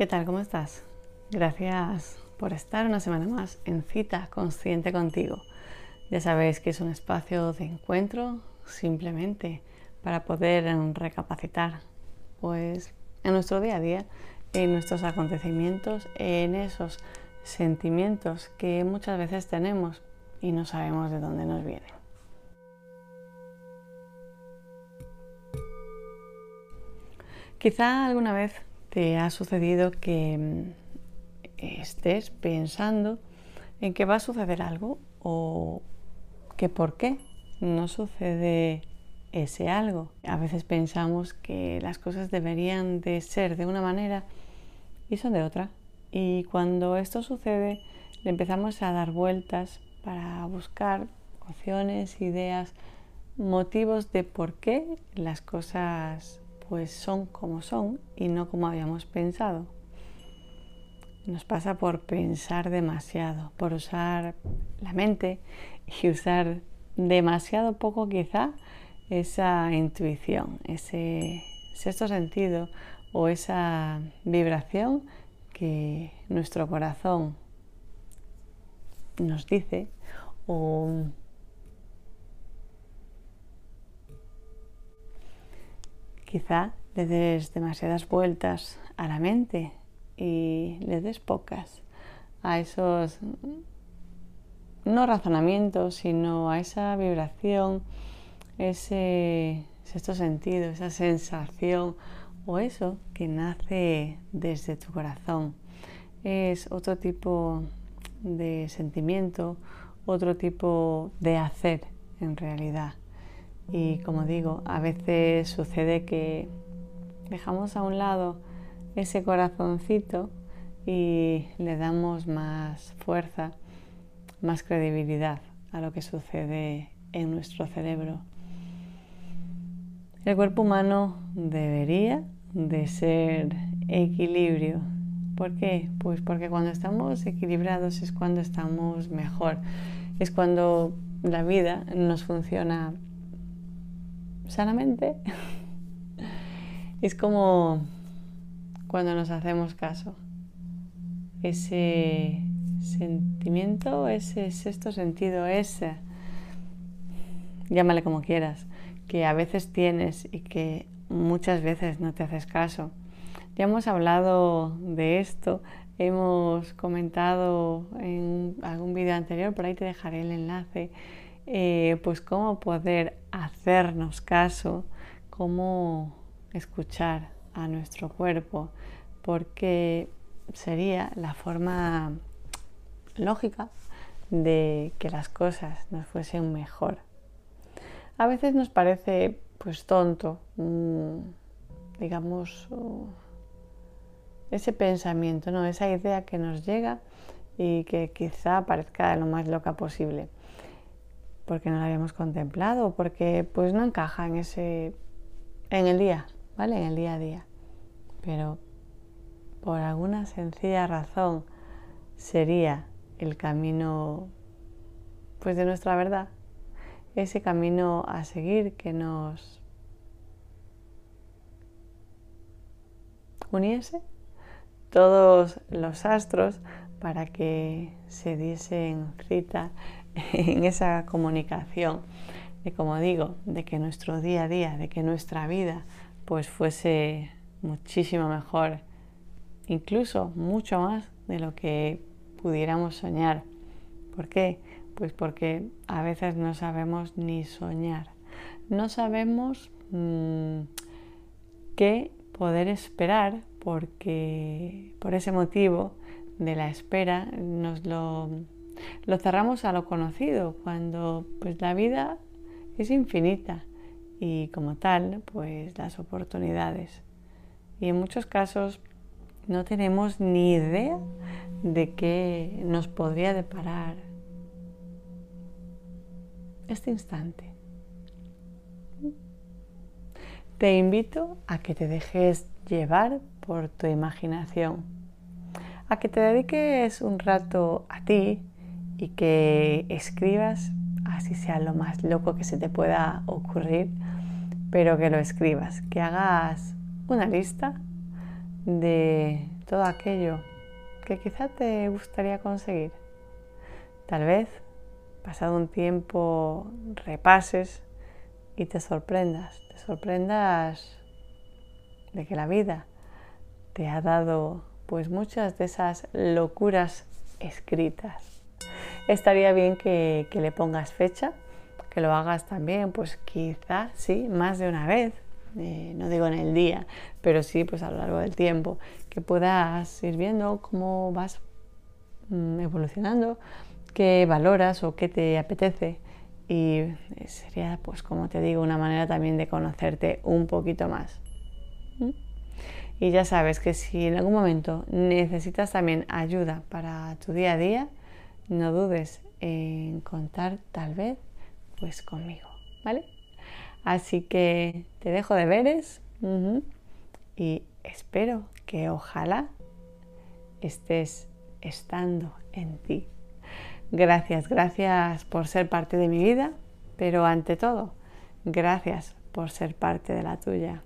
¿Qué tal? ¿Cómo estás? Gracias por estar una semana más en cita consciente contigo. Ya sabéis que es un espacio de encuentro simplemente para poder recapacitar pues en nuestro día a día, en nuestros acontecimientos, en esos sentimientos que muchas veces tenemos y no sabemos de dónde nos vienen. Quizá alguna vez te ha sucedido que mm, estés pensando en que va a suceder algo o que por qué no sucede ese algo. A veces pensamos que las cosas deberían de ser de una manera y son de otra. Y cuando esto sucede, le empezamos a dar vueltas para buscar opciones, ideas, motivos de por qué las cosas pues son como son y no como habíamos pensado. Nos pasa por pensar demasiado, por usar la mente y usar demasiado poco quizá esa intuición, ese sexto sentido o esa vibración que nuestro corazón nos dice o quizá le des demasiadas vueltas a la mente y le des pocas a esos no razonamientos, sino a esa vibración ese sexto sentido, esa sensación o eso que nace desde tu corazón. Es otro tipo de sentimiento, otro tipo de hacer en realidad. Y como digo, a veces sucede que dejamos a un lado ese corazoncito y le damos más fuerza, más credibilidad a lo que sucede en nuestro cerebro. El cuerpo humano debería de ser equilibrio. ¿Por qué? Pues porque cuando estamos equilibrados es cuando estamos mejor. Es cuando la vida nos funciona sanamente. es como cuando nos hacemos caso. Ese sentimiento, ese sexto sentido, ese, llámale como quieras, que a veces tienes y que muchas veces no te haces caso. Ya hemos hablado de esto, hemos comentado en algún vídeo anterior, por ahí te dejaré el enlace, eh, pues cómo poder hacernos caso, cómo escuchar a nuestro cuerpo, porque sería la forma lógica de que las cosas nos fuesen mejor a veces nos parece pues tonto, mm, digamos, ese pensamiento, ¿no? esa idea que nos llega y que quizá parezca lo más loca posible, porque no la habíamos contemplado, porque pues no encaja en ese, en el día, ¿vale? En el día a día. Pero por alguna sencilla razón sería el camino pues de nuestra verdad ese camino a seguir que nos uniese todos los astros para que se diesen cita en esa comunicación de como digo, de que nuestro día a día, de que nuestra vida pues fuese muchísimo mejor, incluso mucho más de lo que pudiéramos soñar. ¿Por qué? Pues porque a veces no sabemos ni soñar. No sabemos mm, qué poder esperar porque por ese motivo de la espera nos lo, lo cerramos a lo conocido cuando pues la vida es infinita y como tal pues las oportunidades y en muchos casos no tenemos ni idea de qué nos podría deparar este instante. Te invito a que te dejes llevar por tu imaginación, a que te dediques un rato a ti y que escribas, así sea lo más loco que se te pueda ocurrir, pero que lo escribas, que hagas una lista de todo aquello que quizá te gustaría conseguir. Tal vez, pasado un tiempo, repases y te sorprendas, te sorprendas de que la vida te ha dado pues muchas de esas locuras escritas. Estaría bien que, le pongas fecha, que lo hagas también, pues quizá, sí, más de una vez, eh, no digo en el día, pero sí pues a lo largo del tiempo, que puedas ir viendo cómo vas mm, evolucionando, qué valoras o qué te apetece. Y sería, pues como te digo, una manera también de conocerte un poquito más. Y ya sabes que si en algún momento necesitas también ayuda para tu día a día, no dudes en contar tal vez pues conmigo, ¿vale? Así que te dejo deberes y espero que ojalá estés estando en ti. Gracias, gracias por ser parte de mi vida, pero ante todo, gracias por ser parte de la tuya.